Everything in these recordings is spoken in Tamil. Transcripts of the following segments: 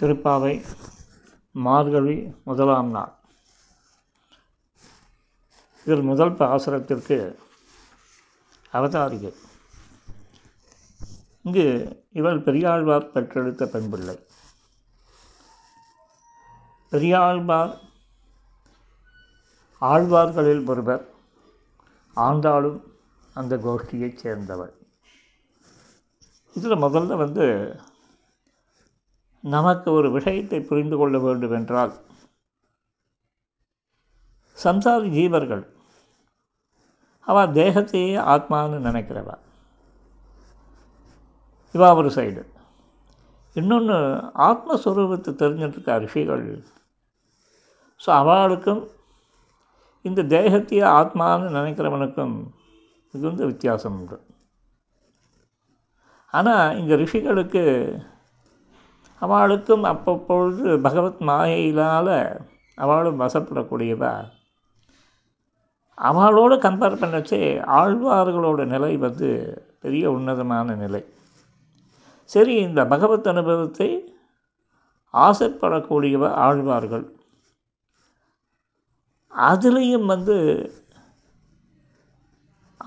திருப்பாவை மார்கழி முதலாம் நாள். இதில் முதல் பாசுரத்திற்கு அவதாரிகை இங்கு இவள் பெரியாழ்வார் பெற்றெடுத்த பெண்பிள்ளை. பெரியாழ்வார் ஆழ்வார்களில் ஒருவர் ஆண்டாளும் அந்த கோஷ்டியைச் சேர்ந்தவர் இதில் முதல்ல வந்து நமக்கு ஒரு விஷயத்தை புரிந்து கொள்ள வேண்டுமென்றால் சம்சாரி ஜீவர்கள் அவள் தேகத்தையே ஆத்மான்னு நினைக்கிறவா? இவா ஒரு சைடு. இன்னொன்று ஆத்மஸ்வரூபத்தை தெரிஞ்சிட்ருக்க ரிஷிகள்? ஸோ அவளுக்கும் இந்த தேகத்தையே ஆத்மான்னு நினைக்கிறவனுக்கும் மிகுந்த வித்தியாசம் உண்டு. ஆனால் இந்த ரிஷிகளுக்கு அவளுக்கும் அப்பப்பொழுது பகவத் மாயையினால் அவளும் வசப்படக்கூடியவா? அவளோடு கம்பேர் பண்ணச்சே ஆழ்வார்களோட நிலை வந்து பெரிய உன்னதமான நிலை. சரி இந்த பகவத் அனுபவத்தை ஆசைப்படக்கூடியவ ஆழ்வார்கள்? அதுலேயும் வந்து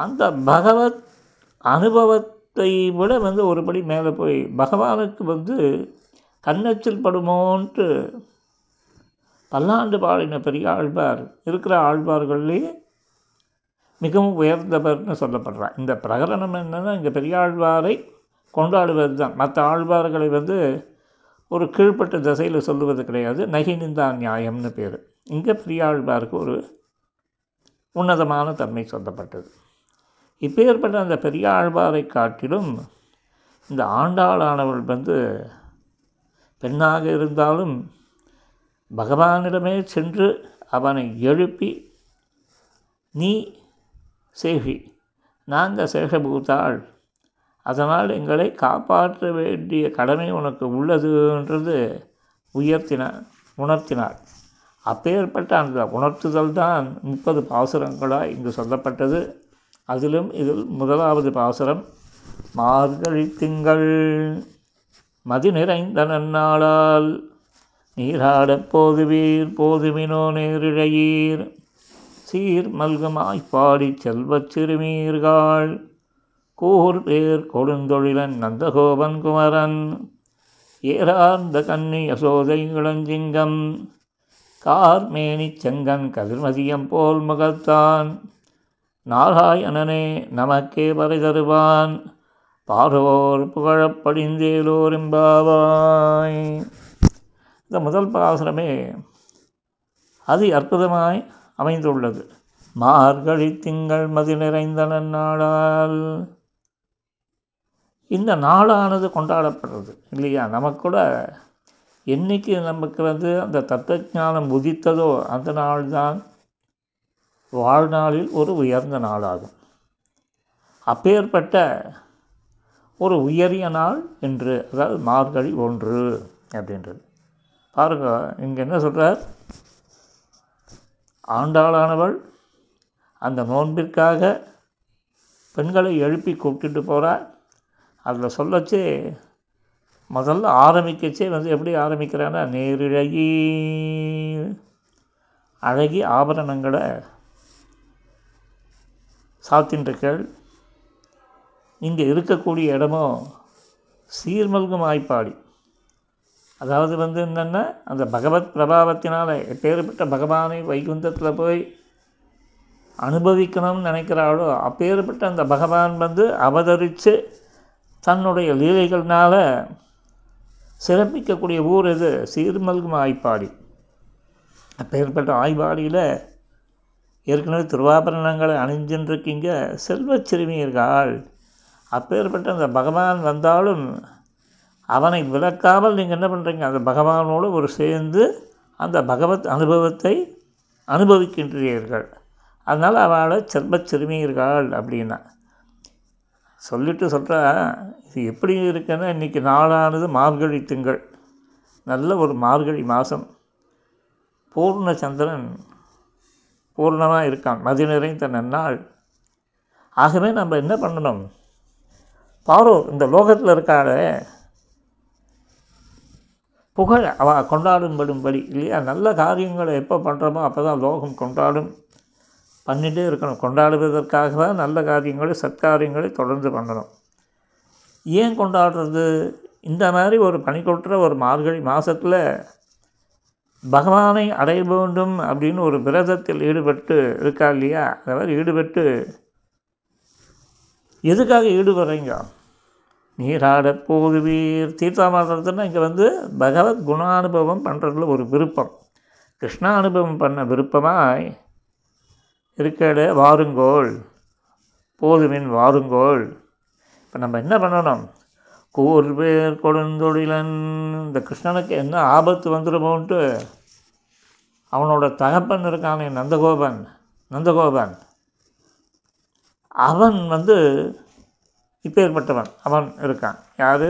அந்த பகவத் அனுபவத்தை விட வந்து ஒருபடி மேலே போய் பகவானுக்கு வந்து கண்ணச்சில் படுமோன்ட்டு பல்லாண்டு பாடின பெரிய ஆழ்வார் இருக்கிற ஆழ்வார்கள்லேயே மிகவும் உயர்ந்தவர்னு சொல்லப்படுறார். இந்த பிரகரணம் என்னென்னா இங்கே பெரியாழ்வாரை கொண்டாடுவது தான். மற்ற ஆழ்வார்களை வந்து ஒரு கீழ்ப்பட்ட திசையில் சொல்லுவது கிடையாது. நகினிந்தா நியாயம்னு பேர். இங்கே பெரியாழ்வாருக்கு ஒரு உன்னதமான தன்மை சொல்லப்பட்டது. இப்பேற்பட்ட அந்த பெரியாழ்வாரை காட்டிலும் இந்த ஆண்டாளானவள் வந்து பெண்ணாக இருந்தாலும் பகவானிடமே சென்று அவனை எழுப்பி நீ சேஷி நாங்கள் சேஷபூத்தாள் அதனால் எங்களை காப்பாற்ற வேண்டிய கடமை உனக்கு உள்ளதுன்றது உயர்த்தினார் உணர்த்தினார். அப்பேற்பட்ட அந்த உணர்த்துதல் தான் முப்பது பாசுரங்களாக இங்கு சொல்லப்பட்டது. அதிலும் இதில் முதலாவது பாசுரம் மார்கழி திங்கள் மதி நிறைந்த நன்னாளால் நீராடப் போதுவீர் போதுமினோ நேரிழையீர். சீர் மல்கமாய்ப் பாடிச் செல்வச் சிறுமீர்காள் கூர் பேர் கொடுந்தொழிலன் நந்தகோபன் குமரன் ஏறார்ந்த கன்னி யசோதை இளஞ்சிங்கம் கார்மேனி செங்கன் கதிர்மதியம் போல் முகத்தான் நாராயணனே நமக்கே வரை தருவான். பாரோர் புகழப்படிந்தேலோர் எம்பாவாய் இந்த முதல் பாசுரமே அதி அற்புதமாய் அமைந்துள்ளது. மார்கழி திங்கள் மதி நிறைந்த நன்னாளால். இந்த நாளானது கொண்டாடப்படுறது இல்லையா? நமக்கூட என்றைக்கு நமக்கு வந்து அந்த தத்துவஞானம் உதித்ததோ அந்த நாள்தான் வாழ்நாளில் ஒரு உயர்ந்த நாளாகும். அப்பேற்பட்ட ஒரு உயரிய நாள் என்று அதாவது மார்கழி ஒன்று அப்படின்றது. பாருங்க இங்கே என்ன சொல்கிறார் ஆண்டாளானவள் அந்த நோன்பிற்காக பெண்களை எழுப்பி கூப்பிட்டுட்டு போகிறார் அதில் சொல்லச்சே முதல்ல ஆரம்பிக்கச்சே வந்து எப்படி ஆரம்பிக்கிறான்னா நேரிழகி அழகி ஆபரணங்களை சாத்தின்றிருக்கள் இங்கே இருக்கக்கூடிய இடமும் சீர்மல்கும் ஆய்ப்பாடி அதாவது வந்து என்னென்னா? அந்த பகவத் பிரபாவத்தினால் எப்பேற்பட்ட பகவானை வைகுந்தத்தில் போய் அனுபவிக்கணும்னு நினைக்கிறாளோ அப்பேற்பட்ட அந்த பகவான் வந்து அவதரித்து தன்னுடைய லீலைகள்னால் சிறப்பிக்கக்கூடிய ஊர் இது சீர்மல்கும் ஆய்ப்பாடி அப்பேற்பட்ட ஆய்வாடியில் ஏற்கனவே திருவாபரணங்களை அணிஞ்சுன்ருக்கீங்க செல்வச் சிறுமியர்கள். அப்பேற்பட்ட அந்த பகவான் வந்தாலும் அவனை விளக்காமல் நீங்கள் என்ன பண்ணுறீங்க அந்த பகவானோடு ஒரு சேர்ந்து அந்த பகவத் அனுபவத்தை அனுபவிக்கின்றீர்கள். அதனால் அவளை செல்வச் சிறுமியர்கள் அப்படின்னா. சொல்லிட்டு சொல்கிறா இது எப்படி இருக்குன்னா இன்றைக்கி நாளானது மார்கழி திங்கள் நல்ல ஒரு மார்கழி மாதம். பூர்ண சந்திரன் பூர்ணமாக இருக்கான். மதி நிறைந்த நன்னாள். ஆகவே நம்ம என்ன பண்ணணும்? பாரோ இந்த லோகத்தில் இருக்காளே. புகழ் அவ கொண்டாடும்படும்படி இல்லையா? நல்ல காரியங்களை எப்போ பண்ணுறோமோ அப்போ தான் லோகம் கொண்டாடும். பண்ணிகிட்டே இருக்கணும். கொண்டாடுவதற்காக தான் நல்ல காரியங்களை சத்காரியங்களை தொடர்ந்து பண்ணணும். ஏன் கொண்டாடுறது? இந்த மாதிரி ஒரு பனிக்கொட்டுற ஒரு மார்கழி மாதத்தில் பகவானை அடைய வேண்டும் அப்படின்னு ஒரு விரதத்தில் ஈடுபட்டு இருக்கா இல்லையா? அந்த மாதிரி ஈடுபட்டு எதுக்காக ஈடுபடுறீங்க? நீராட போகுவீர். தீர்த்தாமாடுறதுன்னா இங்கே வந்து பகவத் குணானுபவம் பண்ணுறதுல ஒரு விருப்பம். கிருஷ்ணா அனுபவம் பண்ண விருப்பமாய் இருக்கட வாருங்கோள். போதுமின் வாருங்கோள். இப்போ நம்ம என்ன பண்ணணும்? கூர்வேர் கொடுந்தொழிலன். இந்த கிருஷ்ணனுக்கு என்ன ஆபத்து வந்துடுமோன்ட்டு அவனோட தகப்பன் இருக்கானே நந்தகோபன். நந்தகோபன். அவன் வந்து இப்பேற்பட்டவன் அவன் இருக்கான். யார்?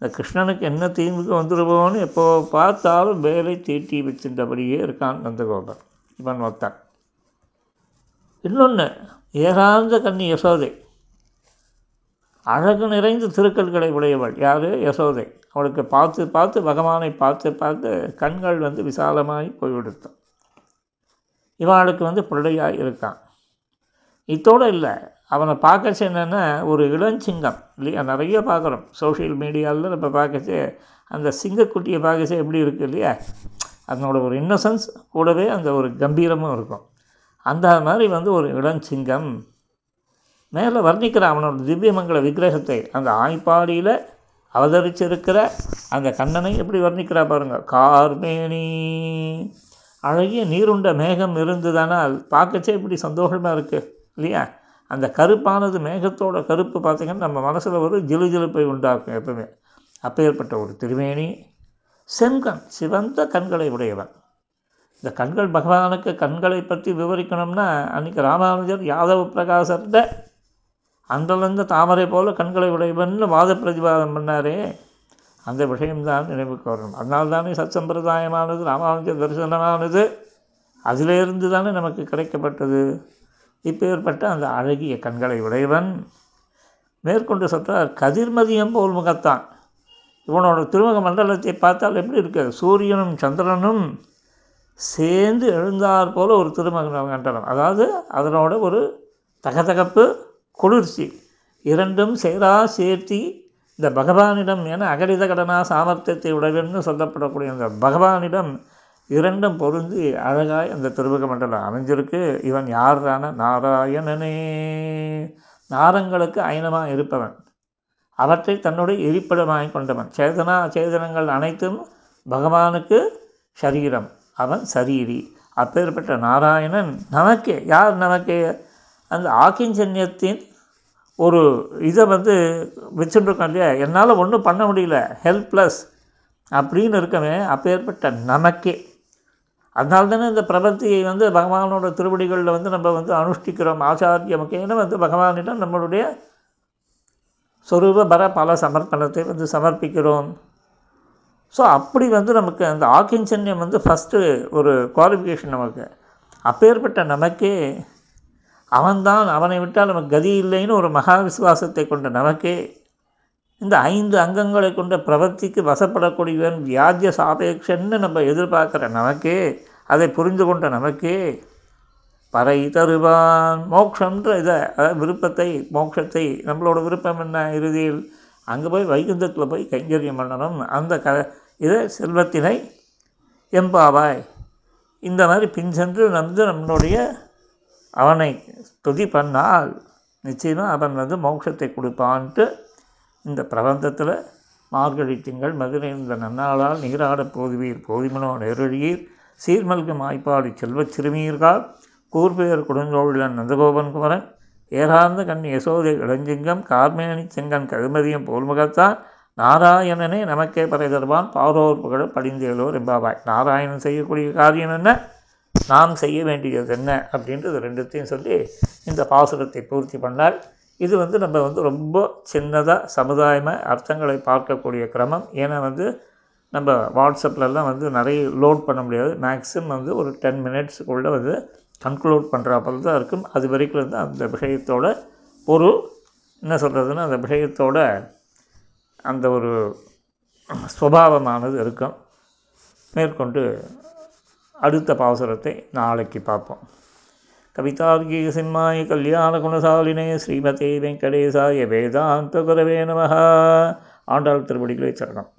இந்த கிருஷ்ணனுக்கு என்ன தீங்குக்கு வந்துடுவோன்னு எப்போ பார்த்தாலும் வேலை தீட்டி வச்சிருந்தபடியே இருக்கான் நந்தகோபன் இவன் ஒருத்தன். இன்னொன்று ஏகாந்த கன்னி யசோதை. அழகு நிறைந்த திருக்கல்களை உடையவள். யார்? யசோதை. அவளுக்கு பார்த்து பார்த்து பகவானை பார்த்து பார்த்து கண்கள் வந்து விசாலமாய் போய்விடுத்தான் இவளுக்கு வந்து பிள்ளையாக இருக்கான். இத்தோடு இல்லை. அவனை பார்க்கச்சு என்னென்னா ஒரு இளஞ்சிங்கம். இல்லையா? நிறைய பார்க்குறோம். சோஷியல் மீடியாவில் நம்ம பார்க்கச்சு அந்த சிங்கக்குட்டியை பார்க்கச்சு எப்படி இருக்குது இல்லையா? அதனோட ஒரு இன்னசென்ஸ் கூடவே அந்த ஒரு கம்பீரமும் இருக்கும். அந்த மாதிரி வந்து ஒரு இளஞ்சிங்கம் மேலே வர்ணிக்கிற அவனோட திவ்யமங்கல விக்கிரகத்தை அந்த ஆய்ப்பாடியில் அவதரிச்சிருக்கிற அந்த கண்ணனை எப்படி வர்ணிக்கிறா பாருங்கள் கார்மேனி. அழகிய நீருண்ட மேகம் இருந்ததானால் பார்க்கச்சே இப்படி சந்தோஷமாக இருக்குது இல்லையா? அந்த கருப்பானது மேகத்தோட கருப்பு பார்த்திங்கன்னா நம்ம மனசில் ஒரு ஜிலு ஜிலுப்பை உண்டாக்கும் எப்பவுமே. அப்பேற்பட்ட ஒரு திருமேனி செங்கண் சிவந்த கண்களை உடையவன். இந்த கண்கள் பகவானுக்கு கண்களை பற்றி விவரிக்கணும்னா அன்றைக்கி ராமானுஜர் யாதவ பிரகாசர்கிட்ட அன்றலர்ந்த தாமரை போல கண்களை உடையவன் வாத பிரதிவாதம் பண்ணாரே. அந்த விஷயம்தான் நினைவுக்கு வரணும் அதனால தானே சத் சம்பிரதாயமானது ராமானுஜர் தரிசனமானது அதிலிருந்து தானே நமக்கு கிடைக்கப்பட்டது. இப்பேற்பட்ட அந்த அழகிய கண்களை உடையவன். மேற்கொண்டு சொல்கிறார் கதிர்மதியம் போல் முகத்தான். இவனோட திருமுக மண்டலத்தை பார்த்தால் எப்படி இருக்குது? சூரியனும் சந்திரனும் சேர்ந்து எழுந்தார் போல ஒரு திருமக மண்டலம். அதாவது அதனோட ஒரு தகதகப்பு குளிர்ச்சி. இரண்டும் சேரா சேர்த்தி இந்த பகவானிடம் என அகடித கடனா சாமர்த்தியத்தை உடையவன்னு சொல்லப்படக்கூடிய அந்த பகவானிடம் இரண்டும் பொருந்தி அழகாய் அந்த திருமுக மண்டலம் அமைஞ்சிருக்கு. இவன் யாரான நாராயணனே. நாரங்களுக்கு அயனமாக இருப்பவன். அவற்றை தன்னுடைய இருப்பிடமாய் கொண்டவன். சேதனா சேதனங்கள் அனைத்தும் பகவானுக்கு சரீரம். அவன் சரீரி. அப்பேற்பட்ட நாராயணன் நமக்கே யார் நமக்கே? அந்த ஆக்கிஞ்சன்யத்தின் ஒரு இதை வந்து வச்சுருக்கோம் இல்லையா? என்னால் ஒன்றும் பண்ண முடியல. ஹெல்ப்லெஸ் அப்படின்னு இருக்கவே அப்பேற்பட்ட நமக்கே. அதனால தானே இந்த பிரபத்தியை வந்து பகவானோட திருவடிகளில் வந்து நம்ம வந்து அனுஷ்டிக்கிறோம் ஆச்சாரிய முக்கியம் வந்து பகவானிடம் நம்மளுடைய சொரூப பர பல சமர்ப்பணத்தை வந்து சமர்ப்பிக்கிறோம். ஸோ அப்படி வந்து நமக்கு அந்த ஆக்கிஞ்சன்யம் வந்து ஃபஸ்ட்டு ஒரு குவாலிஃபிகேஷன் நமக்கு. அப்பேற்பட்ட நமக்கே அவன்தான் அவனை விட்டால் நமக்கு கதி இல்லைன்னு ஒரு மகா விசுவாசத்தை கொண்ட நமக்கே இந்த ஐந்து அங்கங்களை கொண்ட பிரவர்த்திக்கு வசப்படக்கூடியவன் வியாஜ்ய சாபேட்சன்னு நம்ம எதிர்பார்க்குற நமக்கே அதை புரிந்து கொண்ட நமக்கே பறை தருவான். மோக்ஷன்ற இதை அதாவது விருப்பத்தை மோட்சத்தை நம்மளோட விருப்பம் என்ன? இறுதியில் அங்கே போய் வைகுந்தத்தில் போய் கைங்கரியம் பண்ணணும் அந்த க இதை செல்வத்தினை எம்பாவாய். இந்த மாதிரி பின் சென்று வந்து நம்மளுடைய அவனை துதி பண்ணால் நிச்சயமாக அவன் வந்து மோட்சத்தை கொடுப்பான்ட்டு இந்த பிரபந்தத்தில் மார்கழி திங்கள் மதுரை இந்த நன்னாளால் நீராட போதுவீர். போதிமனோ நேரழியீர். சீர்மல்கு மாய்ப்பாடி செல்வச் சிறுமீர்கள் கூர்பெயர் கொடுங்கோழிலன் நந்தகோபன் குமரன் ஏகாந்த கண் யசோதை இளஞ்சிங்கம் கார்மேனி செங்கன் கழுமதியம் போல்முகத்தார் நாராயணனே நமக்கே பறை தருவான் பாரோர் புகழ படிந்தேலோர் எம்பாவாய் நாராயணன் செய்யக்கூடிய காரியம் என்ன? நாம் செய்ய வேண்டியது என்ன? அப்படின்றது ரெண்டுத்தையும் சொல்லி இந்த பாசுரத்தை பூர்த்தி பண்ணார். இது வந்து நம்ம வந்து ரொம்ப சின்னதாக சமுதாயமாக அர்த்தங்களை பார்க்கக்கூடிய கிரமம். ஏன்னா வந்து நம்ம வாட்ஸ்அப்லலாம் வந்து நிறைய லோட் பண்ண முடியாது. மேக்ஸிமம் வந்து ஒரு டென் மினிட்ஸுக்குள்ளே வந்து கன்க்ளூட் பண்ணுறாப்புல தான் இருக்கும். அது வரைக்கும் வந்து அந்த விஷயத்தோட ஒரு என்ன சொல்கிறதுன்னா அந்த விஷயத்தோட அந்த ஒரு சுபாவமானது இருக்கும். மேற்கொண்டு அடுத்த பாசுரத்தை நாளைக்கு பார்ப்போம். கவிதார்கிக சிம்மாய கல்யாண குணசாலினே ஸ்ரீமதி வெங்கடேசாய வேதாந்த குரவே நமஹா. ஆண்டாள் திருவடிகளே சரணம்.